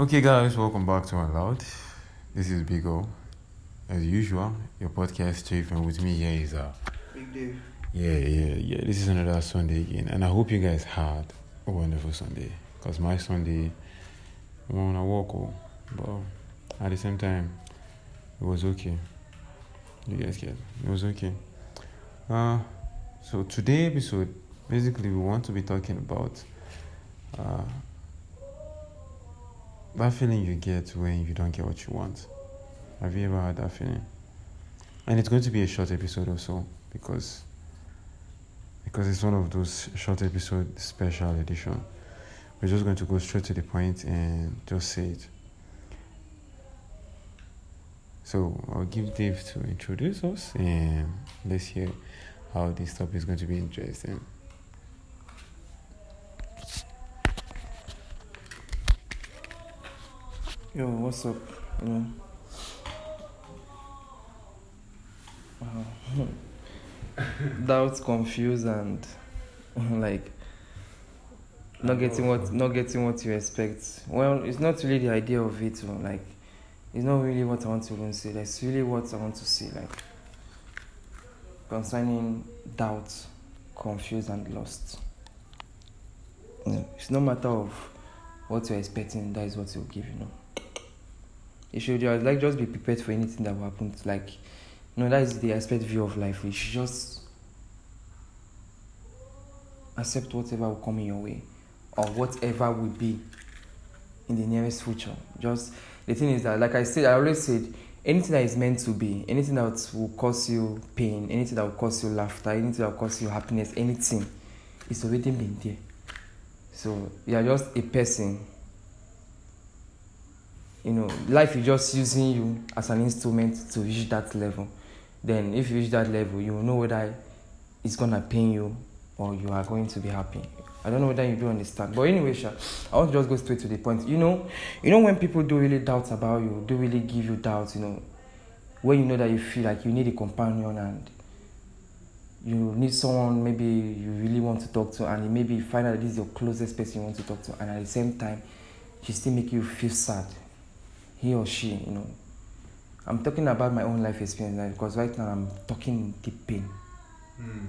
Okay, guys, welcome back to Unloud. This is Big O, as usual, your podcast chief, and with me here is uh, Big Dave. yeah, yeah, yeah. This is another Sunday again, and I hope you guys had a wonderful Sunday. Cause my Sunday, I'm on a walk, oh, but at the same time, it was okay. You guys get? It was okay. Uh, so today episode, basically, we want to be talking about uh that feeling you get when you don't get what you want. Have you ever had that feeling? And it's going to be a short episode also because because it's one of those short episode special edition. We're just going to go straight to the point and just say it. So I'll give Dave to introduce us and let's hear how this topic is going to be interesting. Yo, what's up? You know. Uh, doubts, confused, and like not getting what not getting what you expect. Well, it's not really the idea of it. Like, it's not really what I want to even say. That's really what I want to say. Like, concerning doubt, confused, and lost. Know, it's no matter of what you're expecting. That is what you'll give. You know. You should just like just be prepared for anything that will happen. Like, you know, that is the aspect view of life. You should just accept whatever will come in your way, or whatever will be in the nearest future. Just the thing is that, like I said, I always said, anything that is meant to be, anything that will cause you pain, anything that will cause you laughter, anything that will cause you happiness, anything, it's already been there. So you are just a person you know life is just using you as an instrument to reach that level. Then if you reach that level you will know whether it's gonna pain you or you are going to be happy. I don't know whether you do understand. But anyway sha i want to just go straight to the point. You know you know when people do really doubt about you do really give you doubts you know when you know that you feel like you need a companion and you need someone maybe you really want to talk to and maybe you find out this is your closest person you want to talk to and at the same time she still make you feel sad he or she, you know. I'm talking about my own life experience now because right now I'm talking deep pain. Hmm.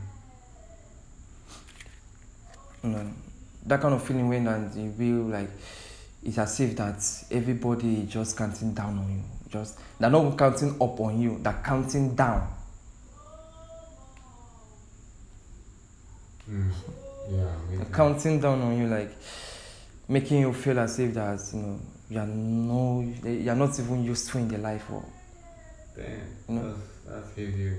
You know, that kind of feeling when and you feel like it's as if that everybody is just counting down on you. Just they're not counting up on you, they're counting down. Hmm. Yeah, They're counting down on you, like making you feel as if that you know you're no you're not even useful in their life or Damn, No. that's, that's heavy.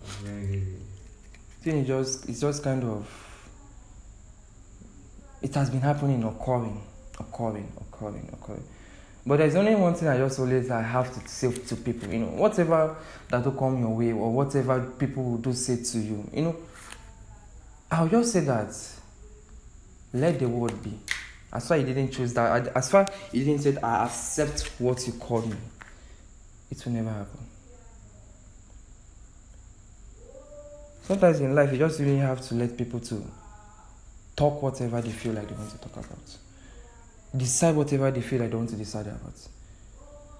That's very heavy. is just it's just kind of it has been happening occurring occurring occurring occurring but there's only one thing i just always i have to say to people you know whatever that will come your way or whatever people will do say to you you know i'll just say that let the word be as far you didn't choose that. As far you didn't say i accept what you called me. It will never happen. Sometimes in life you just really have to let people to talk whatever they feel like they want to talk about. Decide whatever they feel like they want to decide about.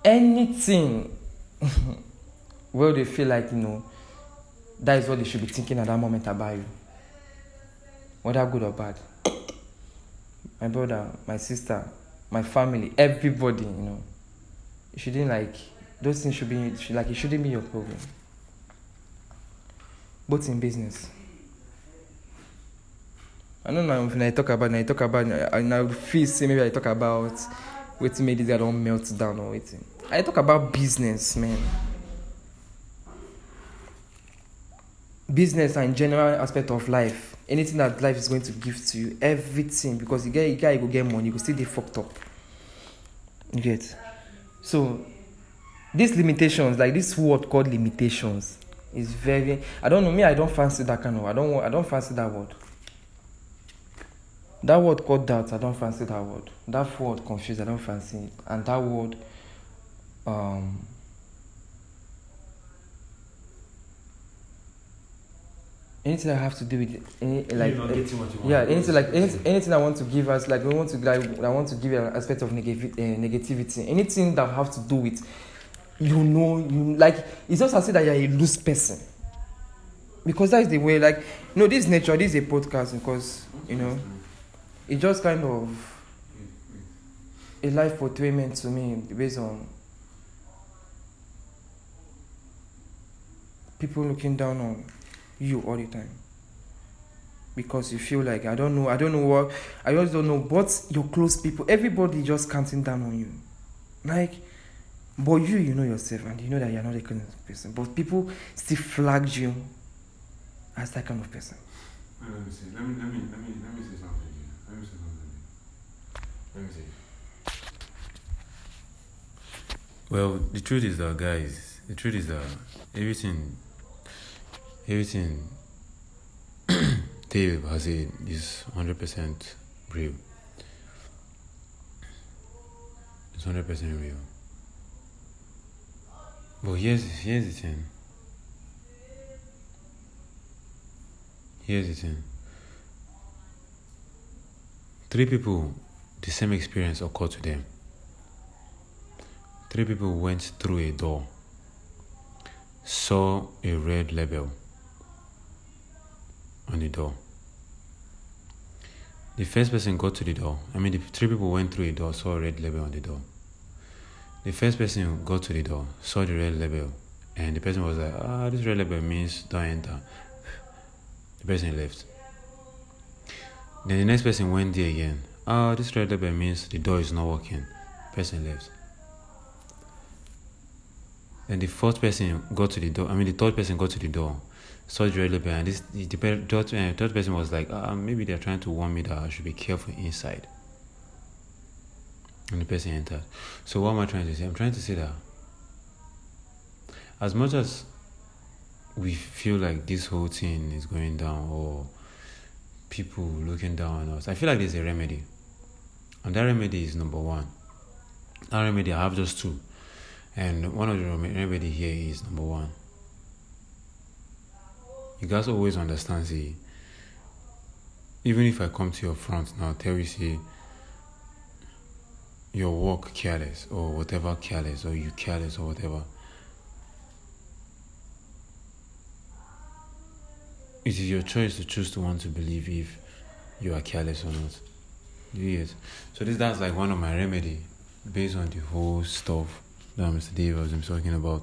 Anything where they feel like you know that is what they should be thinking at that moment about you whether good or bad my brother my sister my family everybody you know you shouldn't like those things should be should, like it shouldn't be your problem both in business. I don't know when I talk about, I talk about, and I feel say maybe I talk about wetin make this guy don melt down or wetin. I talk about business, man. Business and general aspect of life. Anything that life is going to give to you, everything. Because you get, you guy you go get money, you go still dey fucked up. You get. So these limitations, like this word called limitations, is very i don't know me i don't fancy that kind of i don't i don't fancy that word that word called doubt i don't fancy that word that word confused i don't fancy it and that word um anything I have to do with any, like You're not uh, getting what yeah anything like anything, anything I want to give us like we want to like I want to give an aspect of negative uh, negativity. Anything that have to do with you know you like it's just as if that you're a loose person. Because that is the way like no this is nature this is a podcast because you know it just kind of a life portrayment to me based on people looking down on you all the time because you feel like I don't know, I don't know what, I just don't know what your close people, everybody just counting down on you, like, but you, you know yourself and you know that you're not a kind of person, but people still flagged you as that kind of person. Let me see. Let me let me let me let me say something. Here. Let me say something. here. Let me see. Well, the truth is that, guys. The truth is that everything, everything Dave has said is hundred percent real. It's hundred percent real. But here's here's the thing. Here's the thing. Three people, the same experience occurred to them. Three people went through a door, saw a red label on the door. The first person got to the door. I mean, the three people went through the door, saw a red label on the door. The first person got to the door, saw the red label, and the person was like, ah, this red label means don't enter. The person left. Then the next person went there again. Ah, this red label means the door is not working. The Person left. Then the fourth person got to the door. I mean, the third person got to the door, the and this the third, uh, third person was like, ah, maybe they're trying to warn me that I should be careful inside. And the person entered. So what am I trying to say? I'm trying to say that as much as we feel like this whole thing is going down or people looking down on us, I feel like there's a remedy. And that remedy is number one. That remedy, I have just two. And one of the remedy here is number one. You guys always understand, see, even if I come to your front now, tell you, see, your work careless or whatever careless or you careless or whatever. It is your choice to choose to want to believe if you are careless or not. Yes. So this that's like one of my remedy based on the whole stuff that Mr. Dave was talking about.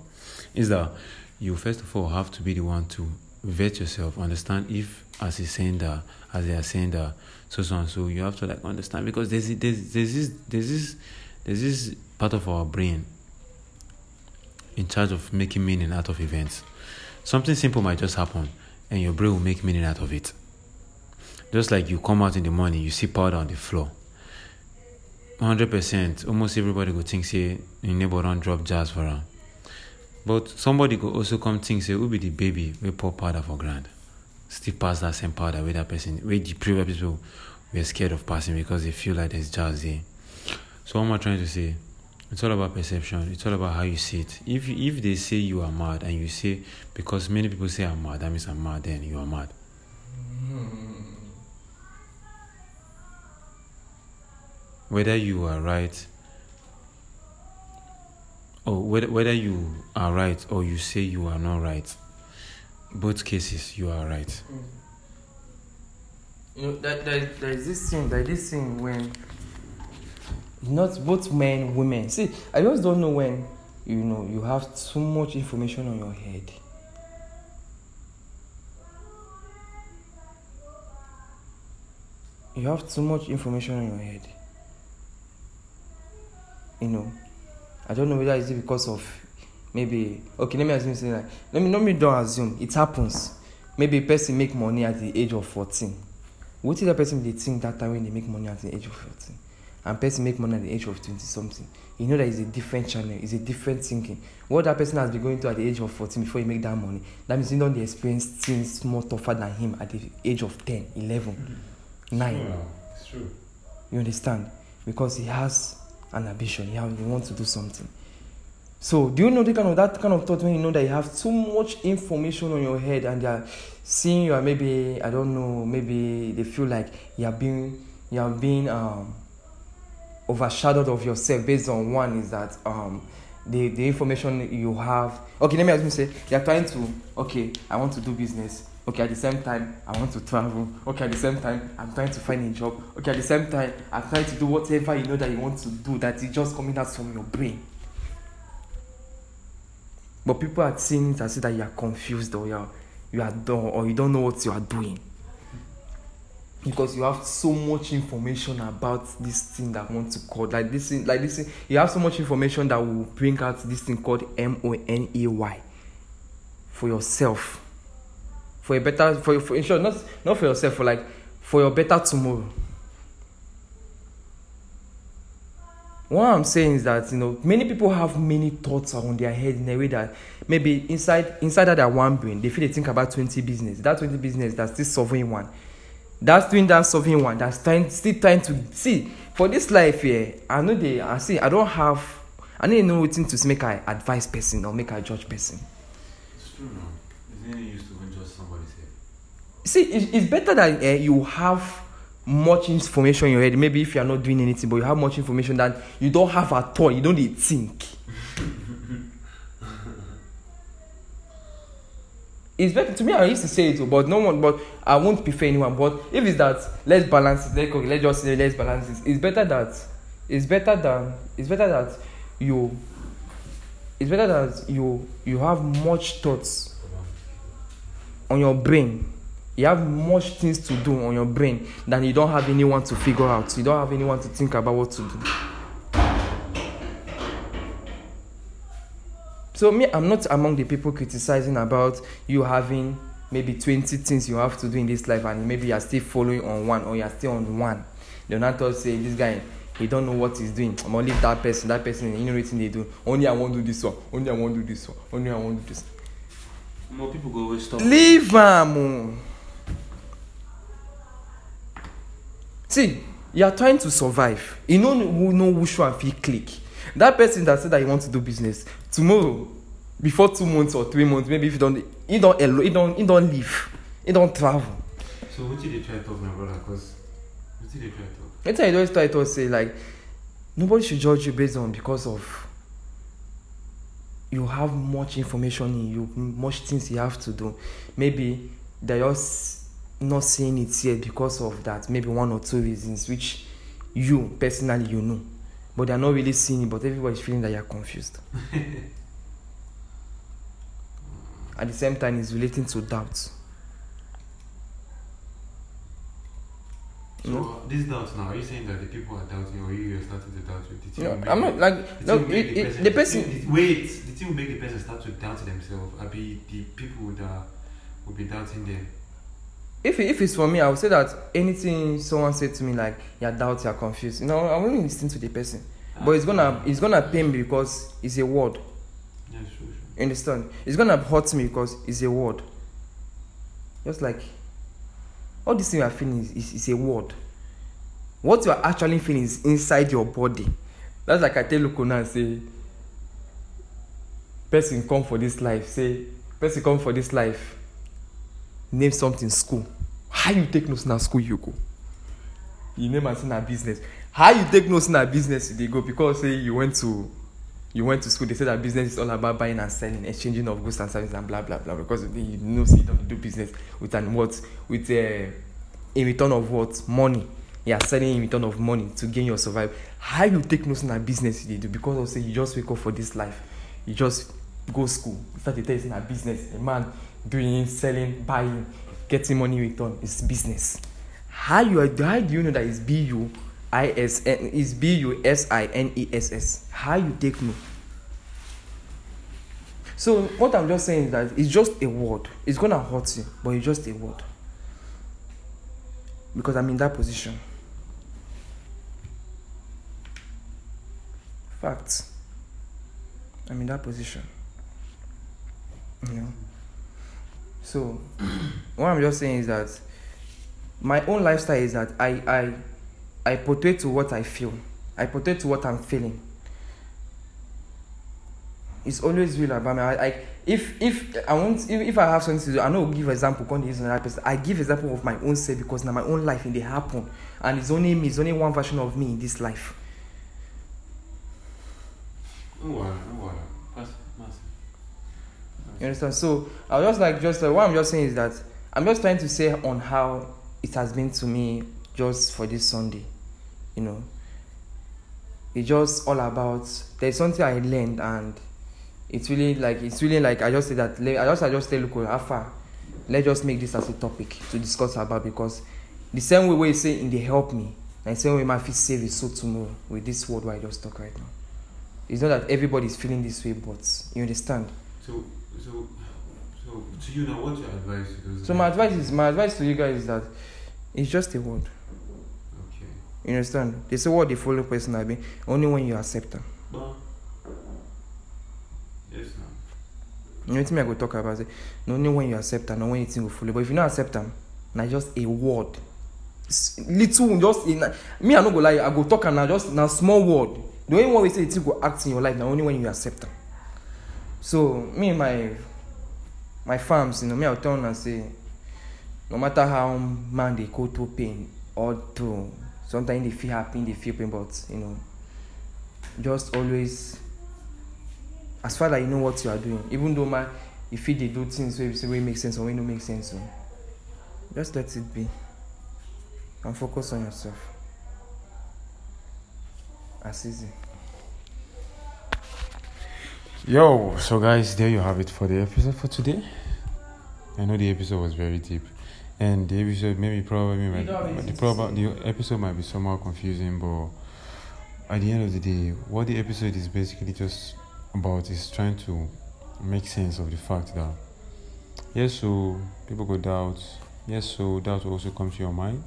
Is that you first of all have to be the one to vet yourself, understand if as saying that, as they are saying that, so so and so, you have to like understand because there's there's there's this there's this there's this part of our brain in charge of making meaning out of events. Something simple might just happen and your brain will make meaning out of it. Just like you come out in the morning, you see powder on the floor. 100%, almost everybody would think say your neighbor don't drop jazz for her. But somebody could also come think say who be the baby we pour powder for grand. Still pass that same powder with that person where the previous people were scared of passing because they feel like there's jazz there. So what am I trying to say? It's all about perception. It's all about how you see it. If if they say you are mad and you say because many people say I'm mad, that means I'm mad, then you are mad. Hmm. Whether you are right or whether whether you are right or you say you are not right, both cases you are right. Mm. You know, that there, there is this thing, there is this thing when not both men, women. See, I just don't know when you know you have too much information on your head. You have too much information on your head. You know, I don't know whether it's because of maybe okay. Let me assume say like let me let me don't assume it happens. Maybe a person make money at the age of fourteen. What is that person they think that time when they make money at the age of fourteen? and person make money at the age of 20 something you know that it's a different channel it's a different thinking what that person has been going through at the age of 14 before he make that money that means he don't experience things more tougher than him at the age of 10 11 mm-hmm. 9 it's true. you understand because he has an ambition. He, has, he wants to do something. So do you know the kind of that kind of thought when you know that you have too much information on your head and they are seeing you and maybe I don't know, maybe they feel like you are being you are being um overshadowed of yourself based on one is that um the the information you have. Okay let me ask you say you are trying to okay i want to do business okay at the same time i want to travel. Okay at the same time i'm trying to find a job. Okay at the same time i'm trying to do whatever you know that you want to do that is just coming out from your brain. But people are seeing it as if that you are confused or you are you are done or you don't know what you are doing. Because you have so much information about this thing that want to call like this thing like this thing you have so much information that will bring out this thing called m-o-n-e-y for yourself for a better for, for in short not not for yourself for like for your better tomorrow. What i'm saying is that you know many people have many thoughts around their head in a way that maybe inside inside that one brain they feel they think about 20 business. That 20 business that's still solving one. That's doing that solving one that's trying still trying to see for this life here i know they i see i don't have i no know wetin to make i advise person or make i judge person. it's true no it's any use to somebody's head. see it's better that uh, you have much information in your head. Maybe if you are not doing anything but you have much information that you don't have at all. You don't dey think. It's better to me i used to say it but no one but i won't prefer anyone. But if it's that let's balance it. Let's let's just say let's balance it. It's better that it's better than it's better that you it's better that you you have much thoughts on your brain. You have much things to do on your brain than you don't have anyone to figure out. You don't have anyone to think about what to do. So me i'm not among the people criticizing about you having maybe 20 things you have to do in this life and maybe you are still following on one or you are still on one. All say this guy he don't know what he's doing. I'm gonna leave that person. That person you know they do. Only i wan do this one. Only i wan do this one. Only i wan do this more people go always stop. leave am see you are trying to survive. You no know which one fit click. That person that say that he want to do business tomorrow before two months or three months maybe if you don he don elo he don he don leave. He don travel. So wetin dey try talk my brother? Cause wetin dey try talk. wetin i dey always try talk say like nobody should judge you based on because of you have much information in you much things you have to do. Maybe they're just not seeing it yet because of that. Maybe one or two reasons which you personally you know. But they are not really seeing it but everybody is feeling that you are confused. At the same time it's relating to doubt so No. this doubt now are you saying that the people are doubting or you are starting to doubt you the no i'm not like the no thing will make it, the the person the- wait the thing will make the person start to doubt themselves I be the people that will be doubting them. if if it's for me i would say that anything someone said to me like you're doubt you're confused you know i won't listen to the person but it's gonna ah. it's gonna pain me because it's a word yeah sure sure. you understand it's gonna hurt me because it's a word just like all this thing you are feeling is, is, is a word. What you are actually feeling is inside your body. That's like i tell lukuna and say person come for this life say person come for this life name something school. How you take notes na school you go? You name am say na business. How you take notes na business you dey go? Because say you went to you went to school they say that business is all about buying and selling exchanging of goods and services and blah blah blah because you know you don do business with an what with uh, in return of what? Money. You are selling in return of money to gain your survival. How you take notes na business you do? Because of say you just wake up for this life you just go school you start to tell you say na business a man doing selling buying getting money in return is business. How you are how do you know that it's b u i s n is b u s i n e s s. How you take know? So what i'm just saying is that it's just a word. It's gonna hurt you but it's just a word. Because i'm in that position. Fact i'm in that position. You know? So what i'm just saying is that my own lifestyle is that i i i portray to what i feel i portray to what i'm feeling it's always real about me. I, like if if I want if, if I have something to do, I know give example. Can't use another person. I give example of my own self because now my own life and they happen, and it's only me. It's only one version of me in this life. No water, no water. Pass, pass. You understand? So I was just like just uh, what I'm just saying is that I'm just trying to say on how it has been to me just for this Sunday. You know, it's just all about there's something I learned and it's really like it's really like I just say that I just I just tell look how far let's just make this as a topic to discuss about because the same way you say in the help me and the same way my feel save is so tomorrow with this word where I just talk right now. It's not that everybody's feeling this way, but you understand. So, so, so, to you now, what's your advice? So my advice is my advice to you guys is that it's just a word. You understand? They say what the follow person I be only when you accept them. Yes, now. You know what I go talk about it. Not only when you accept them, not when you think will follow. But if you not accept them, now just a word. Little just in me, I no go lie, I go talk and now just now small word. The only one we say it go act in your life now only when you accept them. So me and my my farms, you know, me I'll tell and say no matter how man they go through pain or through sometimes they feel happy, they feel pain, but you know, just always as far as you know what you are doing, even though you feel they do things where say wey make sense or wey no make sense, so just let it be and focus on yourself. As easy. Yo, so guys, there you have it for the episode for today. I know the episode was very deep, and the episode maybe probably might, the anything to prob- the episode might be somehow confusing, but at the end of the day, what the episode is basically just about is trying to make sense of the fact that yes, so people go doubt. Yes, so doubt also come to your mind,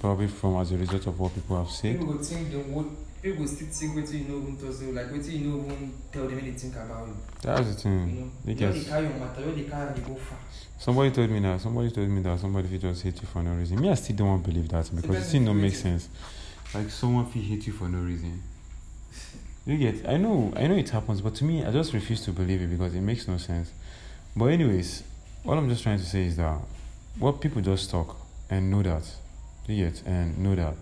probably from as a result of what people have said. People go think the what people still think wetin you no even talk say like wetin you no even tell them think about you. That's the You thing. know, you Because just dey carry your matter, you dey carry am dey go far. Somebody told me that somebody told me that somebody fit just hate you for no reason. Me, I still don't want to believe that because it still don't make sense. Like someone fit hate you for no reason. You get? I know, I know it happens, but to me, I just refuse to believe it because it makes no sense. But anyways, what I'm just trying to say is that what people just talk and know that, you get, and know that.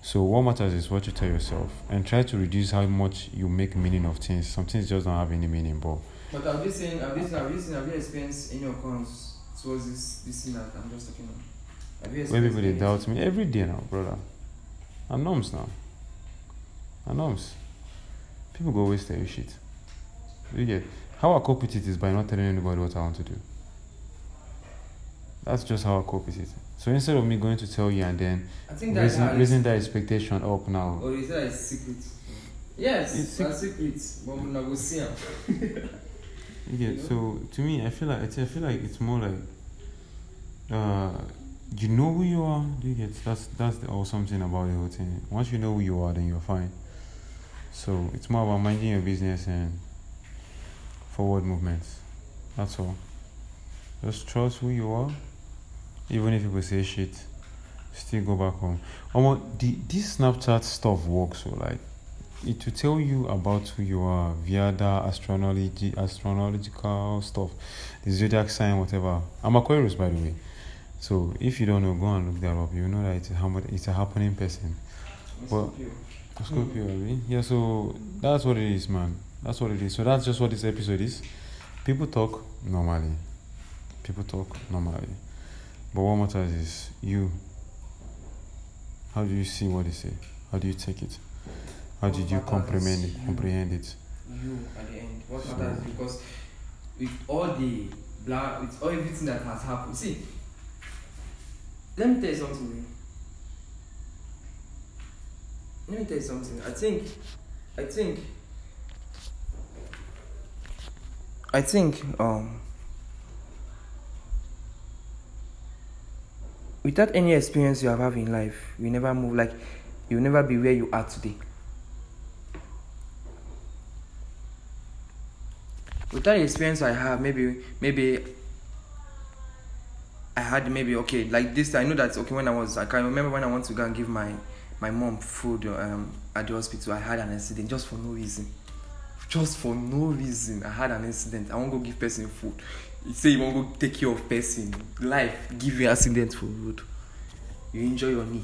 So what matters is what you tell yourself and try to reduce how much you make meaning of things. Some things just don't have any meaning, but But have you seen have you seen have you seen have you experienced any occurrence towards this this thing that I'm just talking about? Have you When experienced people they doubt me every day now, brother. I'm norms now. I'm norms. People go always tell you shit. You get how I cope with it is by not telling anybody what I want to do. That's just how I cope with it. So instead of me going to tell you and then I think that's raising, it raising that expectation up now, Or is that a secret? Yes, It's it's a secret, but we not go see am. you get. So to me, I feel like I feel like it's more like, uh, you know who you are. Do you get? That's that's the awesome thing about the whole thing. Once you know who you are, then you're fine. So it's more about minding your business and forward movements. That's all. Just trust who you are. Even if people say shit, still go back home. Almost the this Snapchat stuff works so like it will tell you about who you are via the astrology astrological stuff, the zodiac sign, whatever. I'm Aquarius by the way. So if you don't know, go and look that up. You know that it's a, it's a happening person. Well, Scorpio, really? Yeah, so that's what it is, man. That's what it is. So that's just what this episode is. People talk normally. People talk normally. But what matters is you. How do you see what they say? How do you take it? How did you comprehend it? Comprehend it? you at the end. What So- matters because with all the blah, with all everything that has happened. See, let me tell you something. Let me tell you something. I think, I think, I think, um, without any experience you have had in life, you never move like you'll never be where you are today. without the experience I have, maybe maybe I had maybe okay like this. I know that okay when I was I can remember when I want to go and give my my mom food um, at the hospital. I had an accident just for no reason. just for no reason i had an incident i wan go give person food say you wan go take care of person life give you accident for road. You injure your knee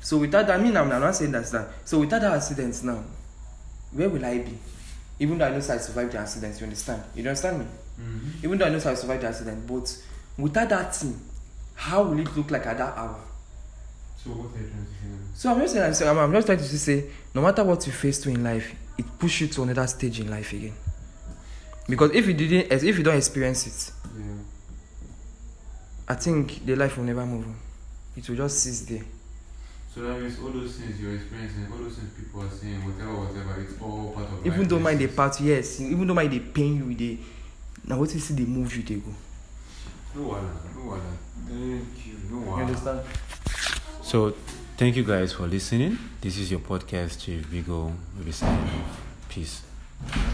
so without that i mean i'm, not saying that's that. So without that accident now where will i be? Even though i know say i survived the accident you understand? You understand me? Mm-hmm. even though i know say i survived the accident but without that thing how will it look like at that hour? So what are you trying to say? So I'm just saying, I'm, I'm just trying to say, no matter what you face to in life, it push you to another stage in life again. Because if you didn't, if you don't experience it, Yeah. I think the life will never move on. It will just cease there. So that means all those things you're experiencing, all those things people are saying, whatever, whatever, it's all part of Even life though mind they lessons. part, yes. Even though mind they pain you, they now what you see they move you, they go. No wala, no wala. Thank you. No You understand? So, thank you guys for listening. This is your podcast, Chief Big O. We'll be signing off. Peace.